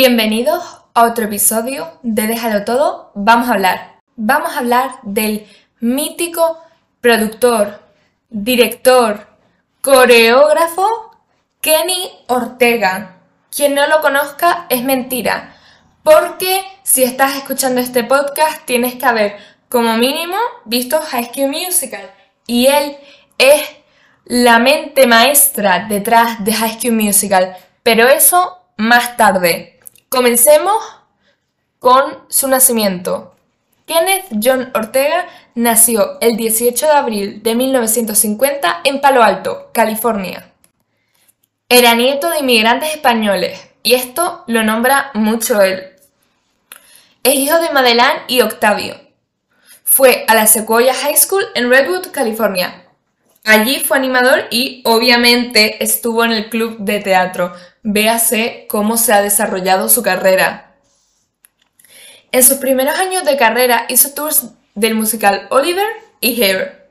Bienvenidos a otro episodio de Déjalo Todo. Vamos a hablar. Vamos a hablar del mítico productor, director, coreógrafo Kenny Ortega. Quien no lo conozca es mentira, porque si estás escuchando este podcast tienes que haber como mínimo visto High School Musical y él es la mente maestra detrás de High School Musical, pero eso más tarde. Comencemos con su nacimiento. Kenneth John Ortega nació el 18 de abril de 1950 en Palo Alto, California. Era nieto de inmigrantes españoles y esto lo nombra mucho él. Es hijo de Madeleine y Octavio. Fue a la Sequoia High School en Redwood, California. Allí fue animador y obviamente estuvo en el club de teatro. Véase cómo se ha desarrollado su carrera. En sus primeros años de carrera hizo tours del musical Oliver y Hair.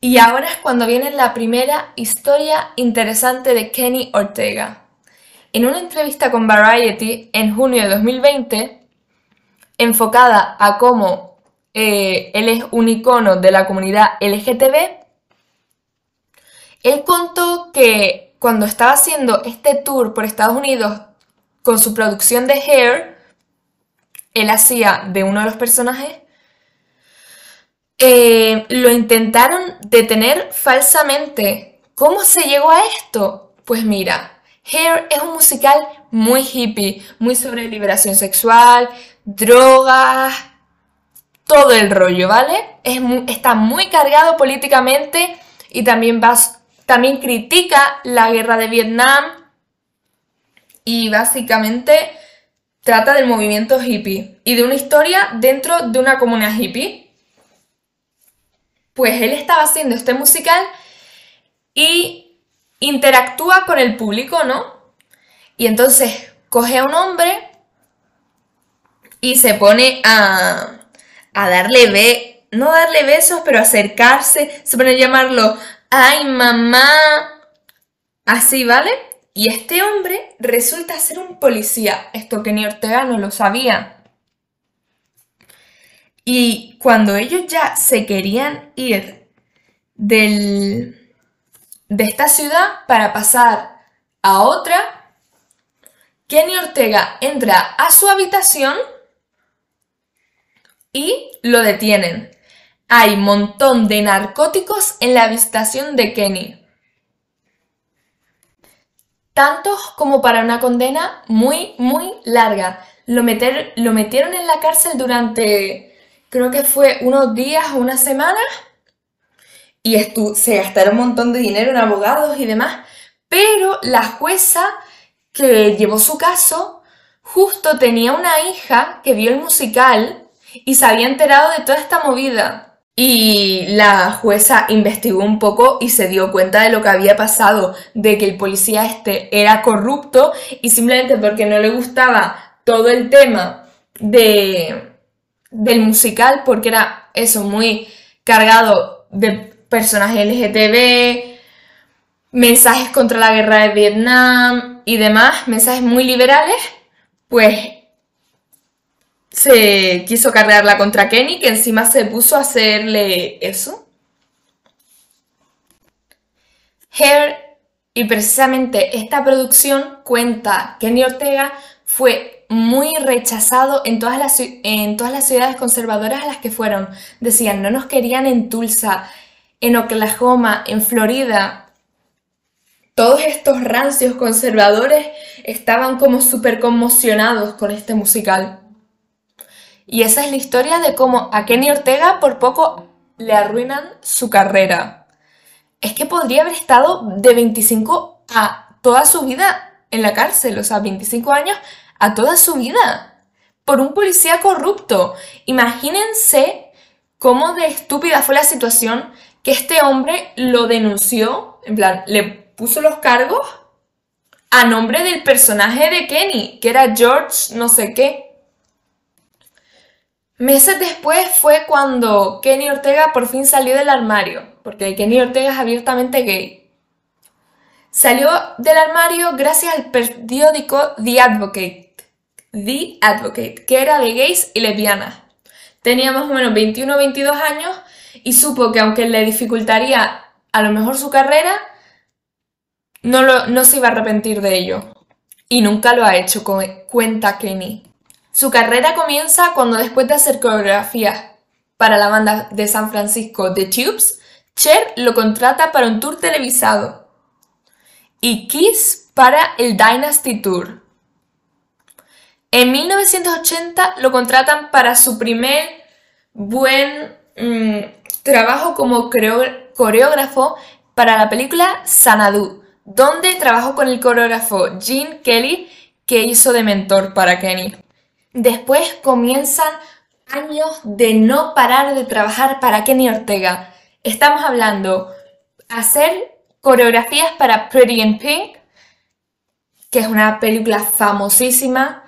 Y ahora es cuando viene la primera historia interesante de Kenny Ortega. En una entrevista con Variety en junio de 2020, enfocada a cómo eh, él es un icono de la comunidad LGTB, él contó que cuando estaba haciendo este tour por Estados Unidos con su producción de Hair, él hacía de uno de los personajes, eh, lo intentaron detener falsamente. ¿Cómo se llegó a esto? Pues mira, Hair es un musical muy hippie, muy sobre liberación sexual, drogas, todo el rollo, ¿vale? Es está muy cargado políticamente y también, también critica la guerra de Vietnam y básicamente trata del movimiento hippie y de una historia dentro de una comunidad hippie. Pues él estaba haciendo este musical y interactúa con el público, ¿no? Y entonces coge a un hombre y se pone a, a darle be no darle besos, pero acercarse, se pone a llamarlo, ay mamá, así, ¿vale? Y este hombre resulta ser un policía, esto que ni Ortega no lo sabía. Y cuando ellos ya se querían ir del, de esta ciudad para pasar a otra, Kenny Ortega entra a su habitación y lo detienen. Hay montón de narcóticos en la habitación de Kenny. Tantos como para una condena muy, muy larga. Lo, lo metieron en la cárcel durante, creo que fue unos días o unas semanas. Y se gastaron un montón de dinero en abogados y demás. Pero la jueza que llevó su caso justo tenía una hija que vio el musical y se había enterado de toda esta movida. Y la jueza investigó un poco y se dio cuenta de lo que había pasado, de que el policía este era corrupto y simplemente porque no le gustaba todo el tema de, del musical, porque era eso muy cargado de personajes LGTB, mensajes contra la guerra de Vietnam y demás, mensajes muy liberales, pues se quiso cargarla contra Kenny, que encima se puso a hacerle eso. Hair, y precisamente esta producción cuenta Kenny Ortega fue muy rechazado en todas, las, en todas las ciudades conservadoras a las que fueron. Decían, no nos querían en Tulsa, en Oklahoma, en Florida. Todos estos rancios conservadores estaban como súper conmocionados con este musical. Y esa es la historia de cómo a Kenny Ortega por poco le arruinan su carrera. Es que podría haber estado de 25 a toda su vida en la cárcel, o sea, 25 años a toda su vida, por un policía corrupto. Imagínense cómo de estúpida fue la situación que este hombre lo denunció, en plan, le puso los cargos a nombre del personaje de Kenny, que era George no sé qué. Meses después fue cuando Kenny Ortega por fin salió del armario, porque Kenny Ortega es abiertamente gay. Salió del armario gracias al periódico The Advocate, The Advocate, que era de gays y lesbianas. Tenía más o menos 21 o 22 años y supo que aunque le dificultaría a lo mejor su carrera, no, no se iba a arrepentir de ello. Y nunca lo ha hecho, cuenta Kenny. Su carrera comienza cuando después de hacer coreografías para la banda de San Francisco The Tubes, Cher lo contrata para un tour televisado y Kiss para el Dynasty Tour. En 1980 lo contratan para su primer buen mm, trabajo como coreógrafo para la película Sanadu, donde trabajó con el coreógrafo Gene Kelly, que hizo de mentor para Kenny. Después comienzan años de no parar de trabajar para Kenny Ortega. Estamos hablando hacer coreografías para Pretty in Pink, que es una película famosísima.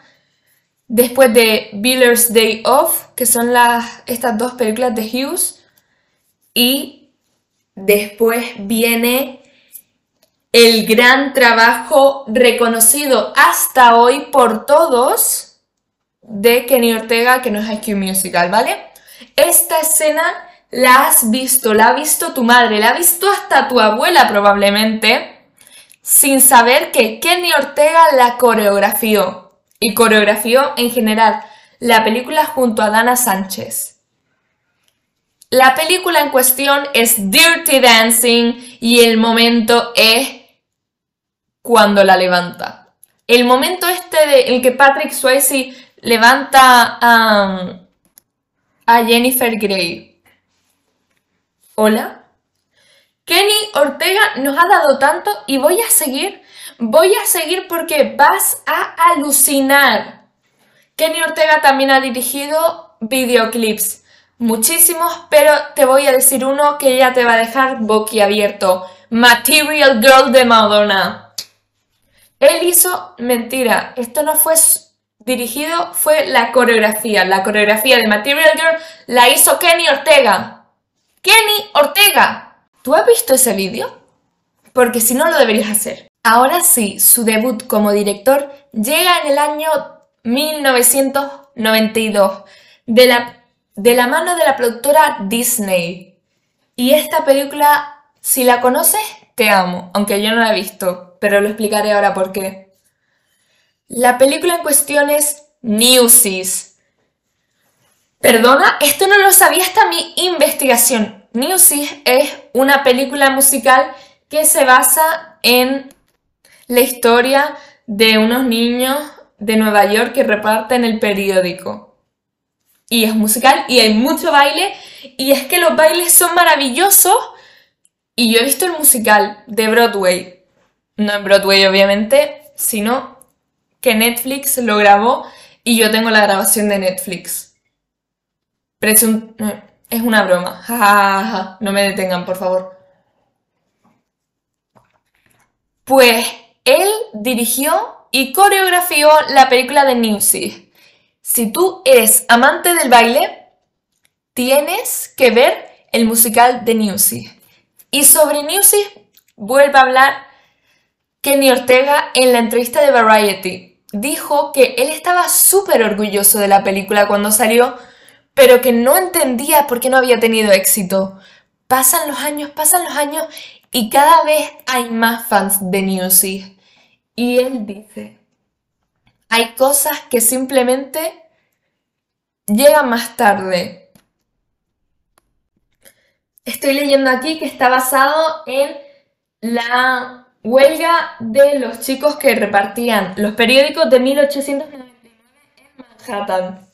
Después de Biller's Day Off, que son las, estas dos películas de Hughes. Y después viene el gran trabajo reconocido hasta hoy por todos de Kenny Ortega, que no es High Musical, ¿vale? Esta escena la has visto, la ha visto tu madre, la ha visto hasta tu abuela probablemente, sin saber que Kenny Ortega la coreografió y coreografió en general la película junto a Dana Sánchez. La película en cuestión es Dirty Dancing y el momento es cuando la levanta. El momento este de, en que Patrick Swayze levanta a, a Jennifer Grey. Hola. Kenny Ortega nos ha dado tanto y voy a seguir, voy a seguir porque vas a alucinar. Kenny Ortega también ha dirigido videoclips, muchísimos, pero te voy a decir uno que ya te va a dejar boquiabierto. Material Girl de Madonna. Él hizo, mentira, esto no fue dirigido, fue la coreografía. La coreografía de Material Girl la hizo Kenny Ortega. Kenny Ortega. ¿Tú has visto ese vídeo? Porque si no lo deberías hacer. Ahora sí, su debut como director llega en el año 1992 de la, de la mano de la productora Disney. Y esta película, si la conoces, te amo, aunque yo no la he visto pero lo explicaré ahora por qué. La película en cuestión es Newsies. Perdona, esto no lo sabía hasta mi investigación. Newsies es una película musical que se basa en la historia de unos niños de Nueva York que reparten el periódico. Y es musical y hay mucho baile y es que los bailes son maravillosos. Y yo he visto el musical de Broadway no en Broadway obviamente, sino que Netflix lo grabó y yo tengo la grabación de Netflix. Pero es, una broma. no me detengan, por favor. Pues él dirigió y coreografió la película de Newsy. Si tú eres amante del baile, tienes que ver el musical de Newsy. Y sobre Newsy vuelve a hablar Kenny Ortega en la entrevista de Variety dijo que él estaba súper orgulloso de la película cuando salió, pero que no entendía por qué no había tenido éxito. Pasan los años, pasan los años y cada vez hay más fans de Newsy. Y él dice, hay cosas que simplemente llegan más tarde. Estoy leyendo aquí que está basado en la Huelga de los chicos que repartían los periódicos de 1899 en Manhattan.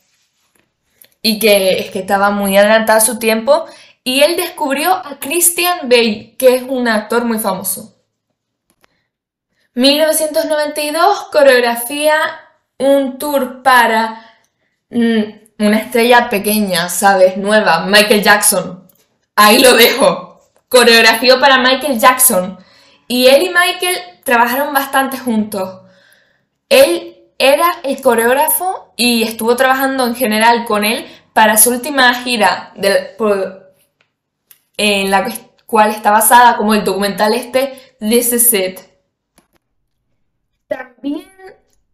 Y que es que estaba muy adelantado a su tiempo. Y él descubrió a Christian Bale, que es un actor muy famoso. 1992, coreografía un tour para mm, una estrella pequeña, ¿sabes? Nueva, Michael Jackson. Ahí lo dejo. Coreografió para Michael Jackson. Y él y Michael trabajaron bastante juntos. Él era el coreógrafo y estuvo trabajando en general con él para su última gira, en la cual está basada como el documental este This Is It. También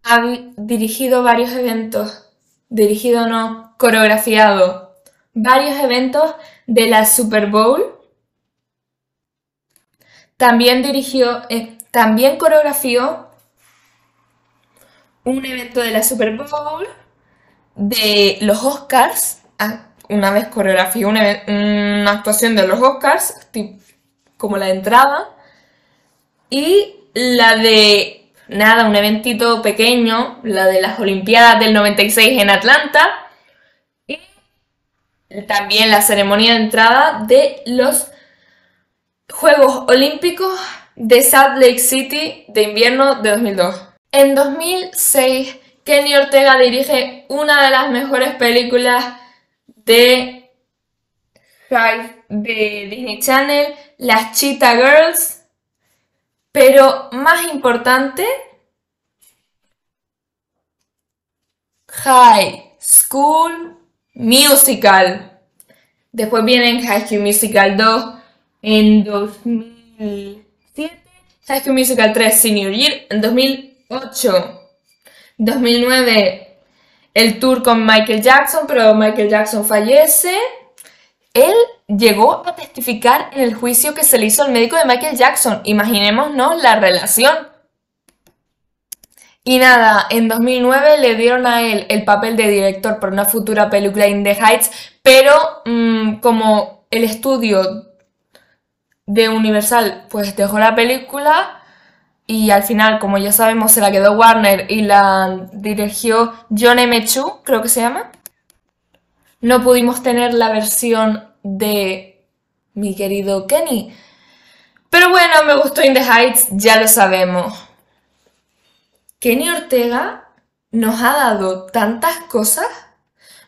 ha dirigido varios eventos, dirigido no, coreografiado varios eventos de la Super Bowl. También dirigió, eh, también coreografió un evento de la Super Bowl, de los Oscars. Ah, una vez coreografió una, una actuación de los Oscars, como la entrada. Y la de, nada, un eventito pequeño, la de las Olimpiadas del 96 en Atlanta. Y también la ceremonia de entrada de los Juegos Olímpicos de Salt Lake City de invierno de 2002. En 2006, Kenny Ortega dirige una de las mejores películas de, de Disney Channel, Las Cheetah Girls, pero más importante, High School Musical. Después viene High School Musical 2 en 2007, High School Musical 3 Senior Year en 2008. 2009 el tour con Michael Jackson, pero Michael Jackson fallece. Él llegó a testificar en el juicio que se le hizo al médico de Michael Jackson. Imaginémonos la relación. Y nada, en 2009 le dieron a él el papel de director para una futura película In the Heights, pero mm, como el estudio de Universal pues dejó la película, y al final, como ya sabemos, se la quedó Warner y la dirigió John M. Chu, creo que se llama. No pudimos tener la versión de mi querido Kenny. Pero bueno, me gustó In the Heights, ya lo sabemos. Kenny Ortega nos ha dado tantas cosas.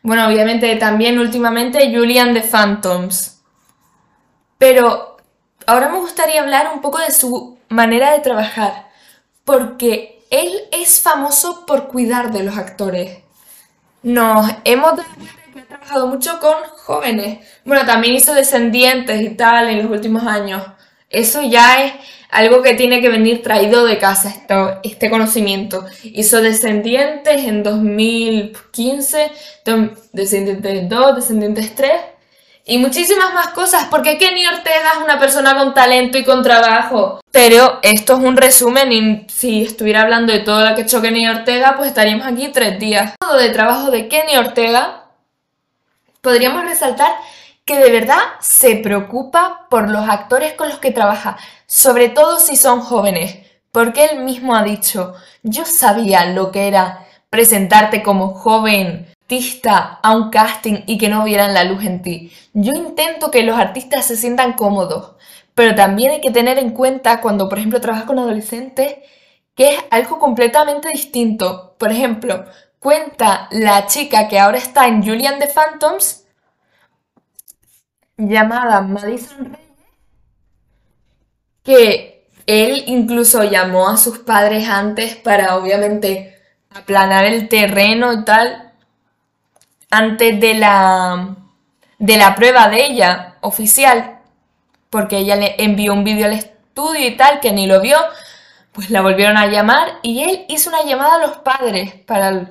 Bueno, obviamente también últimamente Julian the Phantoms. Pero ahora me gustaría hablar un poco de su manera de trabajar, porque él es famoso por cuidar de los actores. Nos hemos trabajado mucho con jóvenes. Bueno, también hizo Descendientes y tal en los últimos años. Eso ya es algo que tiene que venir traído de casa, esto, este conocimiento. Hizo Descendientes en 2015, Descendientes 2, Descendientes 3 y muchísimas más cosas, porque Kenny Ortega es una persona con talento y con trabajo. Pero esto es un resumen y si estuviera hablando de todo lo que ha hecho Kenny Ortega, pues estaríamos aquí tres días. Todo de trabajo de Kenny Ortega, podríamos resaltar que de verdad se preocupa por los actores con los que trabaja, sobre todo si son jóvenes, porque él mismo ha dicho, yo sabía lo que era presentarte como joven a un casting y que no vieran la luz en ti. Yo intento que los artistas se sientan cómodos, pero también hay que tener en cuenta cuando, por ejemplo, trabajas con adolescentes, que es algo completamente distinto. Por ejemplo, cuenta la chica que ahora está en Julian the Phantoms, llamada Madison Reyes, que él incluso llamó a sus padres antes para obviamente aplanar el terreno y tal, antes de la, de la prueba de ella oficial, porque ella le envió un vídeo al estudio y tal, que ni lo vio, pues la volvieron a llamar y él hizo una llamada a los padres para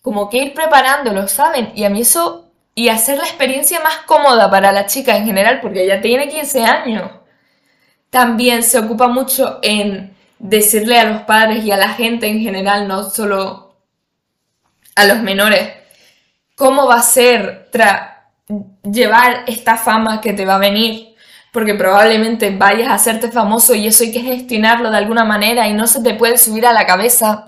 como que ir preparándolo, ¿saben? Y a mí eso, y hacer la experiencia más cómoda para la chica en general, porque ella tiene 15 años. También se ocupa mucho en decirle a los padres y a la gente en general, no solo a los menores, cómo va a ser llevar esta fama que te va a venir, porque probablemente vayas a hacerte famoso y eso hay que gestionarlo de alguna manera y no se te puede subir a la cabeza.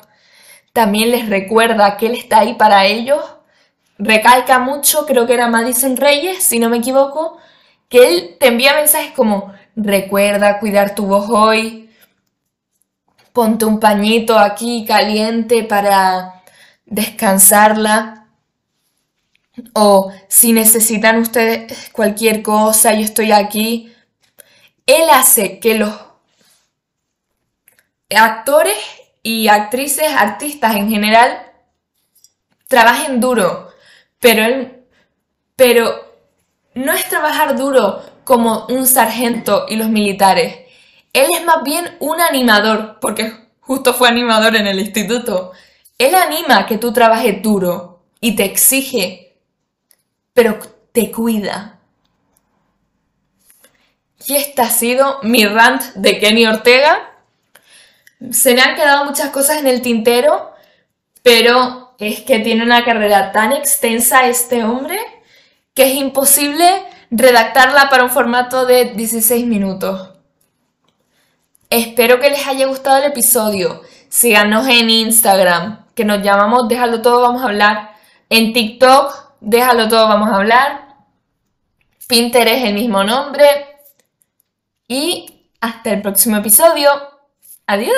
También les recuerda que él está ahí para ellos. Recalca mucho, creo que era Madison Reyes, si no me equivoco, que él te envía mensajes como recuerda cuidar tu voz hoy, ponte un pañito aquí caliente para descansarla. O si necesitan ustedes cualquier cosa, yo estoy aquí. Él hace que los actores y actrices, artistas en general, trabajen duro. Pero él, pero no es trabajar duro como un sargento y los militares. Él es más bien un animador, porque justo fue animador en el instituto. Él anima que tú trabajes duro y te exige, pero te cuida. Y esta ha sido mi rant de Kenny Ortega. Se me han quedado muchas cosas en el tintero, pero es que tiene una carrera tan extensa este hombre que es imposible redactarla para un formato de 16 minutos. Espero que les haya gustado el episodio. Síganos en Instagram, que nos llamamos Déjalo todo, vamos a hablar. En TikTok, Déjalo todo, vamos a hablar. Pinterest, el mismo nombre. Y hasta el próximo episodio. Adiós.